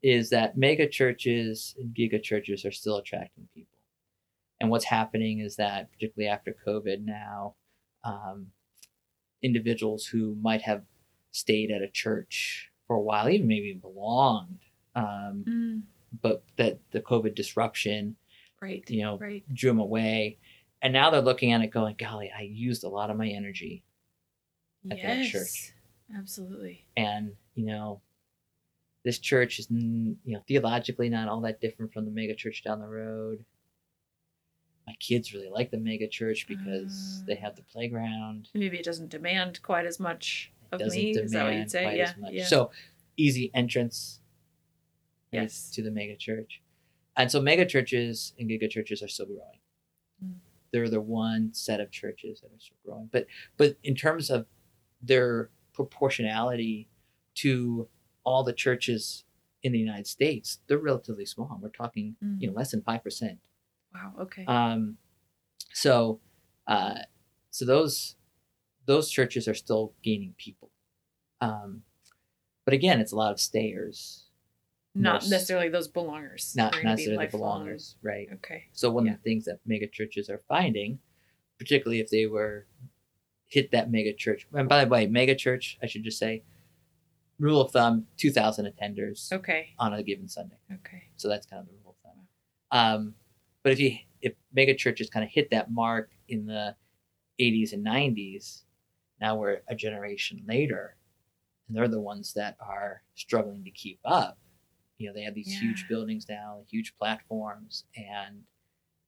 Speaker 1: is that mega churches and giga churches are still attracting people. And what's happening is that, particularly after COVID now, um, individuals who might have stayed at a church for a while, even maybe belonged, um,
Speaker 2: Mm.
Speaker 1: but that the COVID disruption,
Speaker 2: Right.
Speaker 1: you know,
Speaker 2: Right.
Speaker 1: drew them away. And now they're looking at it going, golly, I used a lot of my energy. at that church.
Speaker 2: Absolutely.
Speaker 1: And, you know, this church is, you know, theologically not all that different from the mega church down the road. My kids really like the mega church because they
Speaker 2: Ah.
Speaker 1: have the playground.
Speaker 2: Maybe it doesn't demand quite as much
Speaker 1: It
Speaker 2: of me. Is that what you'd say?
Speaker 1: quite
Speaker 2: Yeah.
Speaker 1: as much.
Speaker 2: Yeah.
Speaker 1: So easy entrance
Speaker 2: Yes.
Speaker 1: to the mega church. And so mega churches and giga churches are still growing.
Speaker 2: Mm.
Speaker 1: They're the one set of churches that are still growing. But but in terms of their proportionality to all the churches in the United States, they're relatively small. We're talking,
Speaker 2: Mm.
Speaker 1: you know, less than five percent.
Speaker 2: Wow. Okay.
Speaker 1: Um, so, uh, so those those churches are still gaining people. Um, but again, it's a lot of stayers,
Speaker 2: not
Speaker 1: most-
Speaker 2: necessarily those belongers.
Speaker 1: not
Speaker 2: They're gonna be
Speaker 1: necessarily the belongers, right?
Speaker 2: Okay.
Speaker 1: So one
Speaker 2: Yeah.
Speaker 1: of the things that mega churches are finding, particularly if they were hit that mega church, and by the way, mega church, I should just say, rule of thumb, two thousand attenders
Speaker 2: Okay.
Speaker 1: on a given Sunday.
Speaker 2: Okay.
Speaker 1: So that's kind of the rule of thumb. Um, but if you if mega churches kind of hit that mark in the 80s and 90s, now we're a generation later, and they're the ones that are struggling to keep up. You know, they have these huge buildings now, huge platforms, and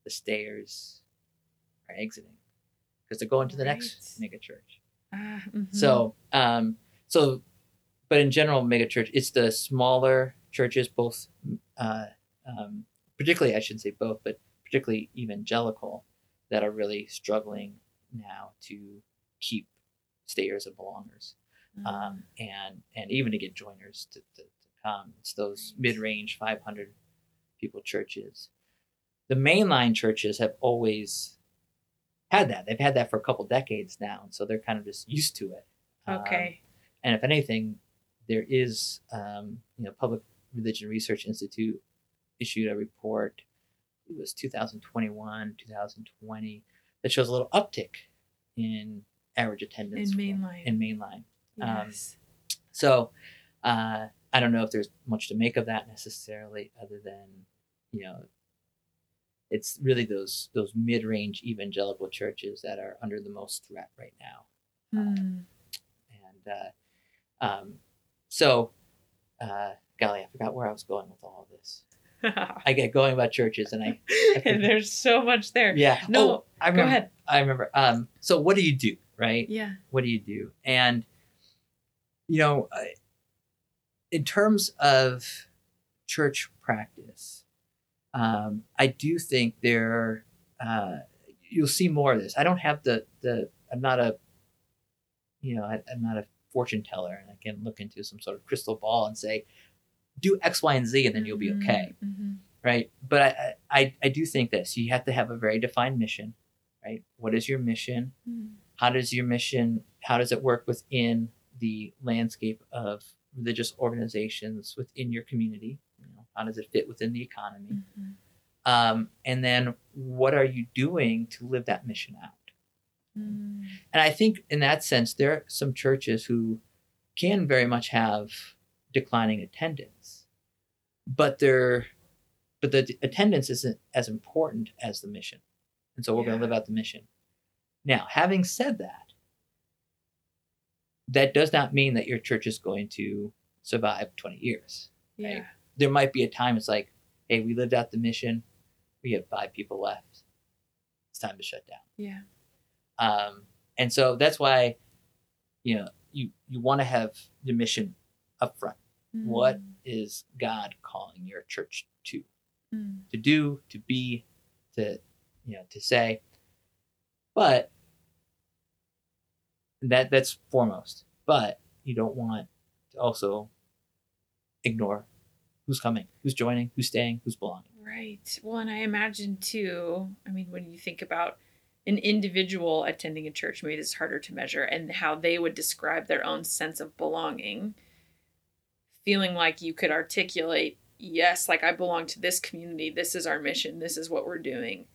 Speaker 1: the stayers are exiting because they're going to the next
Speaker 2: Right.
Speaker 1: mega church.
Speaker 2: Ah, mhm.
Speaker 1: So, um, so, but in general, mega church, it's the smaller churches, both, uh, um, particularly, I shouldn't say both, but particularly evangelical, that are really struggling now to keep stayers and belongers,
Speaker 2: Mm.
Speaker 1: um, and and even to get joiners to, to, to come. It's those mid-range 500 people churches. The mainline churches have always had that. They've had that for a couple decades now, and so they're kind of just used to it. Um,
Speaker 2: Okay.
Speaker 1: and if anything, there is, um, you know, Public Religion Research Institute issued a report. It was 2021, 2020 that shows a little uptick in average attendance
Speaker 2: In mainline.
Speaker 1: In mainline. um,
Speaker 2: yes.
Speaker 1: So uh, I don't know if there's much to make of that necessarily, other than you know, it's really those those mid range evangelical churches that are under the most threat right now,
Speaker 2: Hmm.
Speaker 1: and uh, um, so uh, golly, I forgot where I was going with all of this. I get going about churches, and I
Speaker 2: and there's so much there.
Speaker 1: yeah.
Speaker 2: No,
Speaker 1: oh, I
Speaker 2: Go
Speaker 1: remember.
Speaker 2: ahead.
Speaker 1: I remember. Um, so what do you do, right?
Speaker 2: Yeah.
Speaker 1: what do you do and you know I- in terms of church practice um, i do think there uh, you'll see more of this i don't have the the i'm not a you know I, i'm not a fortune teller and i can look into some sort of crystal ball and say do x y and z and then you'll be okay
Speaker 2: Mhm.
Speaker 1: right? But I, I, I do think this: you have to have a very defined mission, right? What is your mission?
Speaker 2: Mhm.
Speaker 1: How does your mission? How does it work within the landscape of religious organizations within your community? You know, how does it fit within the economy?
Speaker 2: Mhm.
Speaker 1: Um, and then, what are you doing to live that mission out?
Speaker 2: Mm.
Speaker 1: And I think, in that sense, there are some churches who can very much have declining attendance, but they're but the attendance isn't as important as the mission, and so we're going to live out the mission. Now, having said that, that does not mean that your church is going to survive twenty years.
Speaker 2: Yeah.
Speaker 1: There might be a time it's like, hey, we lived out the mission, we have five people left, it's time to shut down
Speaker 2: Yeah.
Speaker 1: um, and so that's why you know you you want to have the mission up front What? Is god calling your church to
Speaker 2: Mm.
Speaker 1: to do to be to you know to say but that that's foremost but you don't want to also ignore who's coming who's joining who's staying who's belonging
Speaker 2: Right. Well, and I imagine too, I mean, when you think about an individual attending a church, maybe it's harder to measure, and how they would describe their own sense of belonging, feeling like you could articulate, yes, like I belong to this community, this is our mission, this is what we're doing.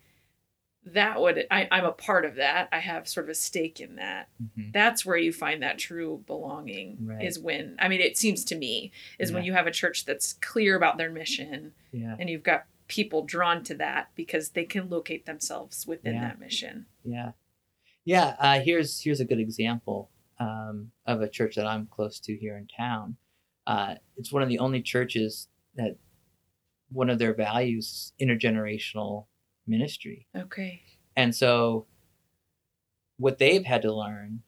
Speaker 2: That would, I, I'm a part of that. I have sort of a stake in that. That's where you find that true belonging,
Speaker 1: Right.
Speaker 2: is when, I mean, it seems to me, is when you have a church that's clear about their mission
Speaker 1: yeah
Speaker 2: and you've got people drawn to that because they can locate themselves within
Speaker 1: Yeah.
Speaker 2: that mission.
Speaker 1: Yeah, yeah. Uh, here's here's a good example um, of a church that I'm close to here in town. Uh, it's one of the only churches that one of their values is intergenerational ministry,
Speaker 2: Okay.
Speaker 1: and so what they've had to learn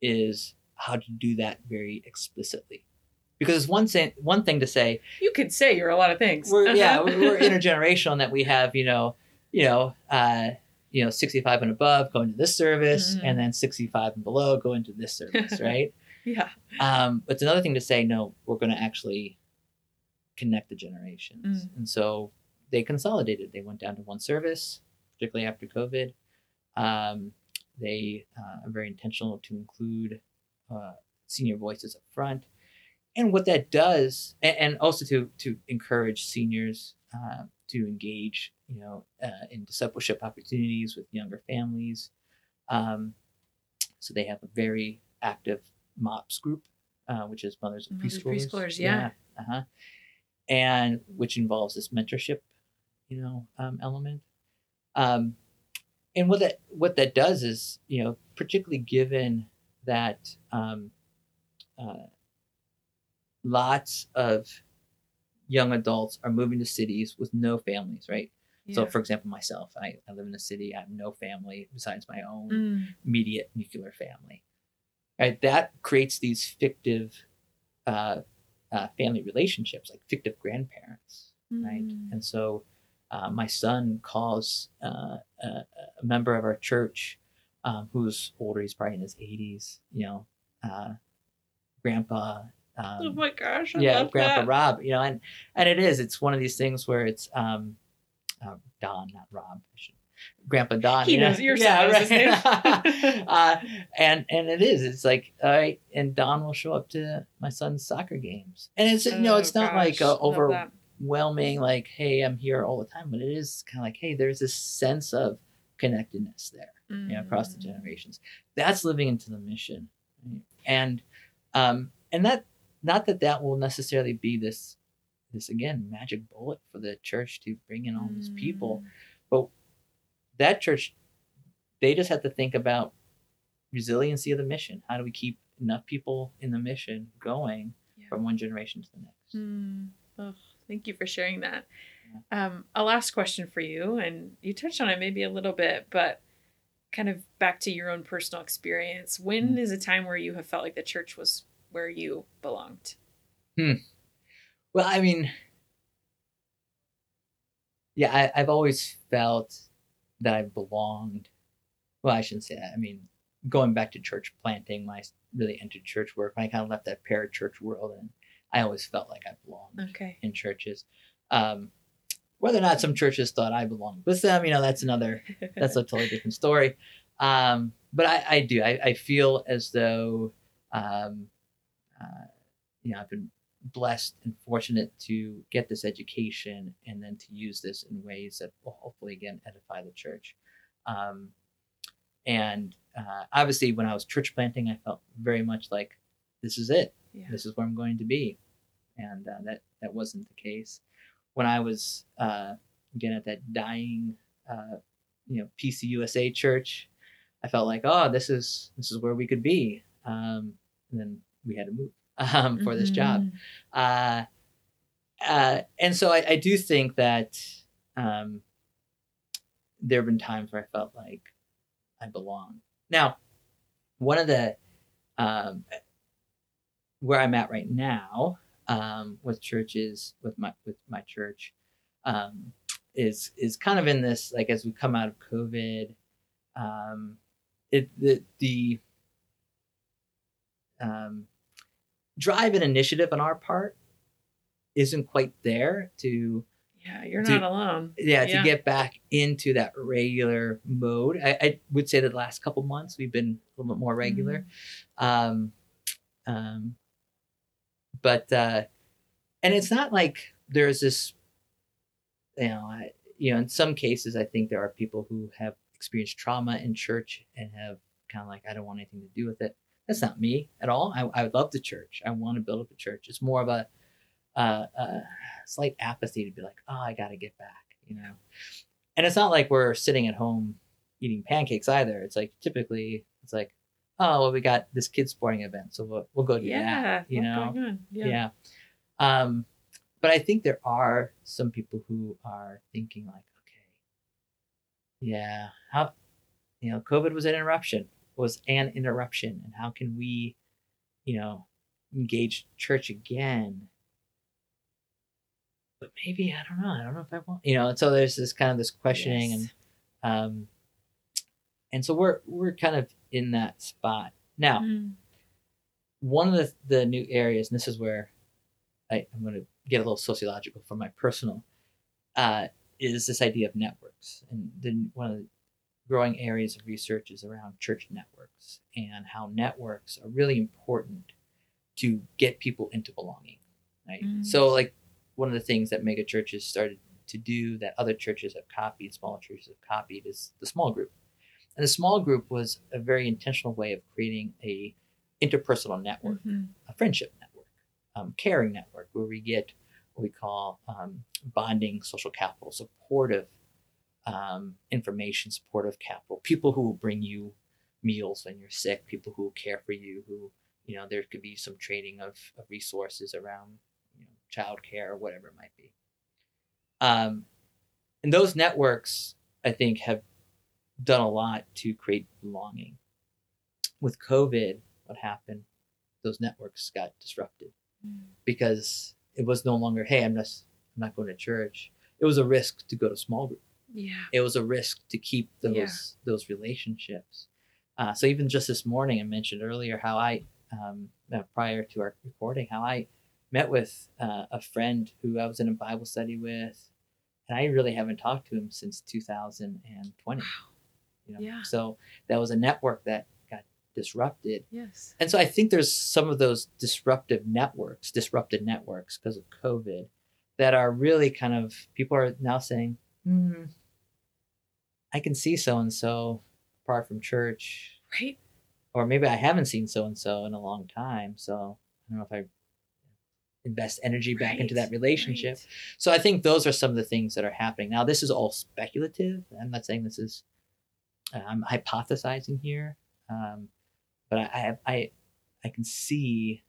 Speaker 1: is how to do that very explicitly. Because it's one thing one thing to say
Speaker 2: You could say you're a lot of things.
Speaker 1: we're yeah
Speaker 2: Uh-huh.
Speaker 1: we're, we're intergenerational in that we have you know you know uh you know 65 and above going to this service
Speaker 2: Mhm.
Speaker 1: and then 65 and below going to this service right
Speaker 2: yeah.
Speaker 1: um but it's another thing to say no we're going to actually connect the generations.
Speaker 2: Mm.
Speaker 1: and so they consolidated. They went down to one service particularly after covid. Um they uh, are very intentional to include uh, senior voices up front. And what that does and, and also to to encourage seniors uh, to engage you know uh, in discipleship opportunities with younger families. Um, so they have a very active mops group uh, which is mothers of
Speaker 2: Mothers
Speaker 1: preschoolers,
Speaker 2: preschoolers, yeah.
Speaker 1: uh-huh. and which involves this mentorship you know um, element um, and what that what that does is you know particularly given that um, uh, lots of young adults are moving to cities with no families right so for example myself I, I live in a city i have no family besides my own
Speaker 2: Mm.
Speaker 1: immediate nuclear family right that creates these fictive uh, uh, family relationships like fictive grandparents right
Speaker 2: Mm.
Speaker 1: and so uh, my son calls uh, a, a member of our church um, who's older he's probably in his 80s you know uh, grandpa um,
Speaker 2: oh my gosh. I
Speaker 1: yeah, Grandpa
Speaker 2: that.
Speaker 1: Rob. You know, and and it is. It's one of these things where it's um, uh, Don, not Rob. I should- Grandpa Don.
Speaker 2: He
Speaker 1: you know?
Speaker 2: knows- your son knows his name.
Speaker 1: uh, and and it is. It's like all right, and Don will show up to my son's soccer games, and it's no, it's
Speaker 2: Oh,
Speaker 1: not like
Speaker 2: gosh,
Speaker 1: a
Speaker 2: love
Speaker 1: over
Speaker 2: that.
Speaker 1: overwhelming like hey i'm here all the time but it is kind of like hey there's this sense of connectedness there you know across the
Speaker 2: Mm.
Speaker 1: generations that's living into the mission and um and that not that that will necessarily be this this again magic bullet for the church to bring in all these people
Speaker 2: Mm.
Speaker 1: but that church they just have to think about resiliency of the mission how do we keep enough people in the mission going
Speaker 2: Yeah.
Speaker 1: from one generation to the next
Speaker 2: Mm. Oh, thank you for sharing that. Um, a last question for you, and you touched on it maybe a little bit, but kind of back to your own personal experience. When
Speaker 1: Mm.
Speaker 2: is a time where you have felt like the church was where you belonged?
Speaker 1: Well, I mean, yeah, I, I've always felt that I belonged. Well, I shouldn't say that. I mean, going back to church planting, when I really entered church work, I kind of left that parachurch world, and I always felt like I belonged
Speaker 2: Okay.
Speaker 1: in churches. Um, whether or not some churches thought I belonged with them, you know, that's another that's a totally different story. Um, but I, I do. I, I feel as though, um, uh, you know, I've been blessed and fortunate to get this education and then to use this in ways that will hopefully again edify the church. Um, and uh, obviously, when I was church planting, I felt very much like this is it
Speaker 2: yeah.
Speaker 1: this is where I'm going to be, and uh, that that wasn't the case. When I was uh, again at that dying, uh, you know, PCUSA church, I felt like, oh, this is this is where we could be, um, and then we had to move um, for this job,
Speaker 2: Mhm.
Speaker 1: uh, uh, and so I, I do think that um, there have been times where I felt like I belong. Now, one of the um, where I'm at right now um, with churches, with my with my church, um, is is kind of in this like as we come out of COVID, um, it the the um, drive and initiative on our part isn't quite there to
Speaker 2: Yeah, you're
Speaker 1: Dude,
Speaker 2: not alone.
Speaker 1: yeah,
Speaker 2: Yeah.
Speaker 1: to get back into that regular mode. I, I would say that the last couple months we've been a little bit more regular. Um, um, but uh, and it's not like there's this, you know, I, you know, in some cases I think there are people who have experienced trauma in church and have kind of like I don't want anything to do with it. That's not me at all. I, I love the church. I want to build up a church. It's more of a, uh, a slight apathy to be like, oh, I got to get back, you know. And it's not like we're sitting at home eating pancakes either. It's like typically it's like, oh, well, we got this kid sporting event, so we'll, we'll go do
Speaker 2: Yeah.
Speaker 1: that, you know.
Speaker 2: Yeah.
Speaker 1: Yeah. Um, but I think there are some people who are thinking like, okay, yeah, how, you know, COVID was an interruption, was an interruption, and how can we, you know, engage church again? But maybe I don't know. I don't know if I want, you know. And so there's this kind of this questioning,
Speaker 2: Yes.
Speaker 1: and um, and so we're we're kind of in that spot now
Speaker 2: Mm.
Speaker 1: one of the, the new areas, and this is where I, I'm going to get a little sociological for my personal, uh, is this idea of networks. And then one of the growing areas of research is around church networks and how networks are really important to get people into belonging. Right.
Speaker 2: Mm.
Speaker 1: So, like, one of the things that mega churches started to do that other churches have copied, smaller churches have copied, is the small group. And the small group was a very intentional way of creating a interpersonal network,
Speaker 2: Mhm.
Speaker 1: a friendship network, um, caring network, where we get what we call um, bonding social capital, supportive um, information, supportive capital, people who will bring you meals when you're sick, people who will care for you, who, you know, there could be some trading of, of resources around, you know, childcare or whatever it might be. Um, and those networks, I think, have done a lot to create belonging. With COVID, what happened? Those networks got disrupted
Speaker 2: Mm.
Speaker 1: because it was no longer, hey, I'm just I'm not going to church. It was a risk to go to small group.
Speaker 2: Yeah.
Speaker 1: It was a risk to keep those
Speaker 2: Yeah.
Speaker 1: those relationships. Uh, so even just this morning, I mentioned earlier how I, um, uh, prior to our recording, how I met with uh, a friend who I was in a Bible study with and I really haven't talked to him since 2020.
Speaker 2: Wow.
Speaker 1: You know?
Speaker 2: Yeah.
Speaker 1: So that was a network that got disrupted.
Speaker 2: Yes.
Speaker 1: And so I think there's some of those disruptive networks, disrupted networks because of COVID, that are really kind of people are now saying, hmm, I can see so and so apart from church,
Speaker 2: Right.
Speaker 1: or maybe I haven't seen so and so in a long time. So I don't know if I invest energy back into that relationship.
Speaker 2: right.
Speaker 1: So I think those are some of the things that are happening. Now, this is all speculative. I'm not saying this is, uh, I'm hypothesizing here, um, but I, I, I, I can see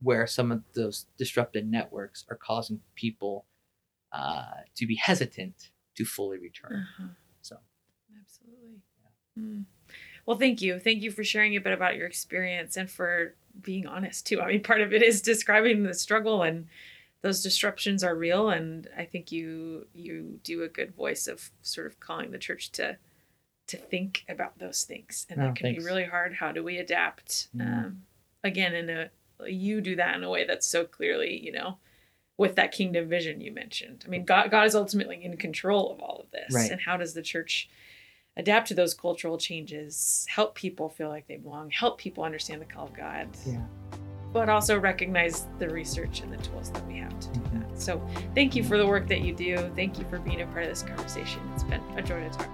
Speaker 1: where some of those disrupted networks are causing people uh, to be hesitant to fully return.
Speaker 2: Uh-huh. Mm. Well, thank you. Thank you for sharing a bit about your experience and for being honest too. I mean, part of it is describing the struggle and those disruptions are real and I think you you do a good voice of sort of calling the church to to think about those things. And
Speaker 1: Oh,
Speaker 2: that can
Speaker 1: thanks.
Speaker 2: be really hard. How do we adapt?
Speaker 1: Mm.
Speaker 2: Um, again, in a you do that in a way that's so clearly, you know, with that kingdom vision you mentioned. I mean, God God is ultimately in control of all of this.
Speaker 1: Right.
Speaker 2: And how does the church adapt to those cultural changes, help people feel like they belong, help people understand the call of God,
Speaker 1: yeah,
Speaker 2: but also recognize the research and the tools that we have to do
Speaker 1: Mhm.
Speaker 2: that. So thank you for the work that you do. Thank you for being a part of this conversation. It's been a joy to talk.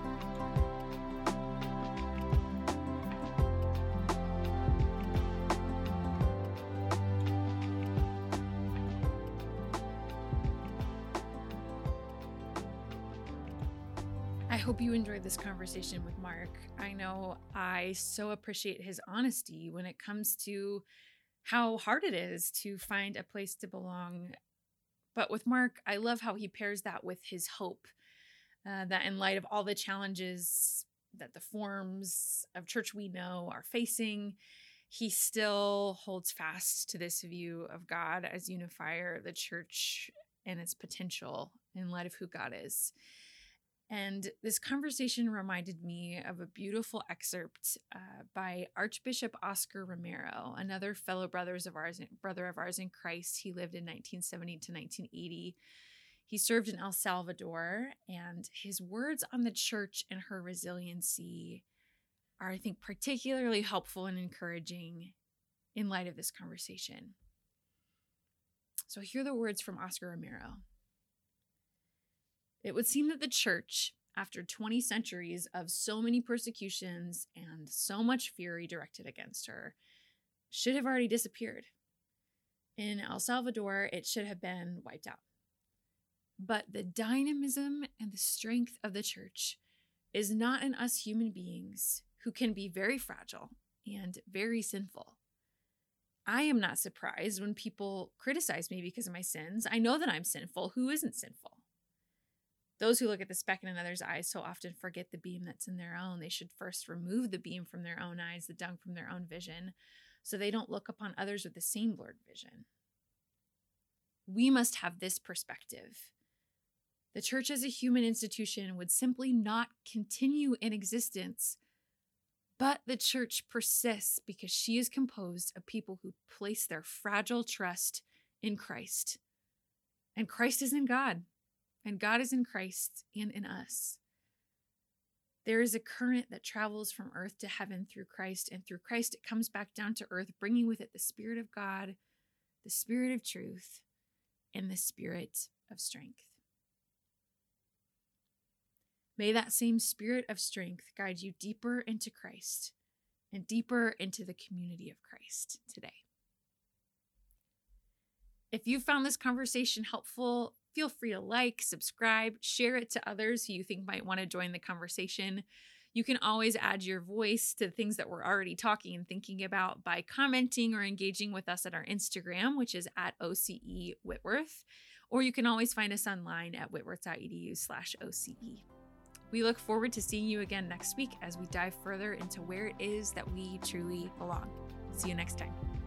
Speaker 2: Hope you enjoyed this conversation with Mark. I know I so appreciate his honesty when it comes to how hard it is to find a place to belong. But with Mark, I love how he pairs that with his hope uh, that in light of all the challenges that the forms of church we know are facing, he still holds fast to this view of God as unifier, the church, and its potential in light of who God is. And this conversation reminded me of a beautiful excerpt uh, by Archbishop Oscar Romero, another fellow brothers of ours, brother of ours in Christ. He lived in 1970 to 1980. He served in El Salvador, and his words on the church and her resiliency are, I think, particularly helpful and encouraging in light of this conversation. So, here are the words from Oscar Romero. It would seem that the church, after 20 centuries of so many persecutions and so much fury directed against her, should have already disappeared. In El Salvador, it should have been wiped out. But the dynamism and the strength of the church is not in us human beings who can be very fragile and very sinful. I am not surprised when people criticize me because of my sins. I know that I'm sinful. Who isn't sinful? Those who look at the speck in another's eyes so often forget the beam that's in their own. They should first remove the beam from their own eyes, the dung from their own vision, so they don't look upon others with the same blurred vision. We must have this perspective. The church as a human institution would simply not continue in existence, but the church persists because she is composed of people who place their fragile trust in Christ. And Christ is in God and God is in Christ and in us. There is a current that travels from earth to heaven through Christ, and through Christ it comes back down to earth, bringing with it the Spirit of God, the Spirit of truth, and the Spirit of strength. May that same Spirit of strength guide you deeper into Christ and deeper into the community of Christ today. If you found this conversation helpful, feel free to like, subscribe, share it to others who you think might want to join the conversation. You can always add your voice to things that we're already talking and thinking about by commenting or engaging with us at our Instagram, which is at OCE Whitworth, or you can always find us online at whitworth.edu slash OCE. We look forward to seeing you again next week as we dive further into where it is that we truly belong. See you next time.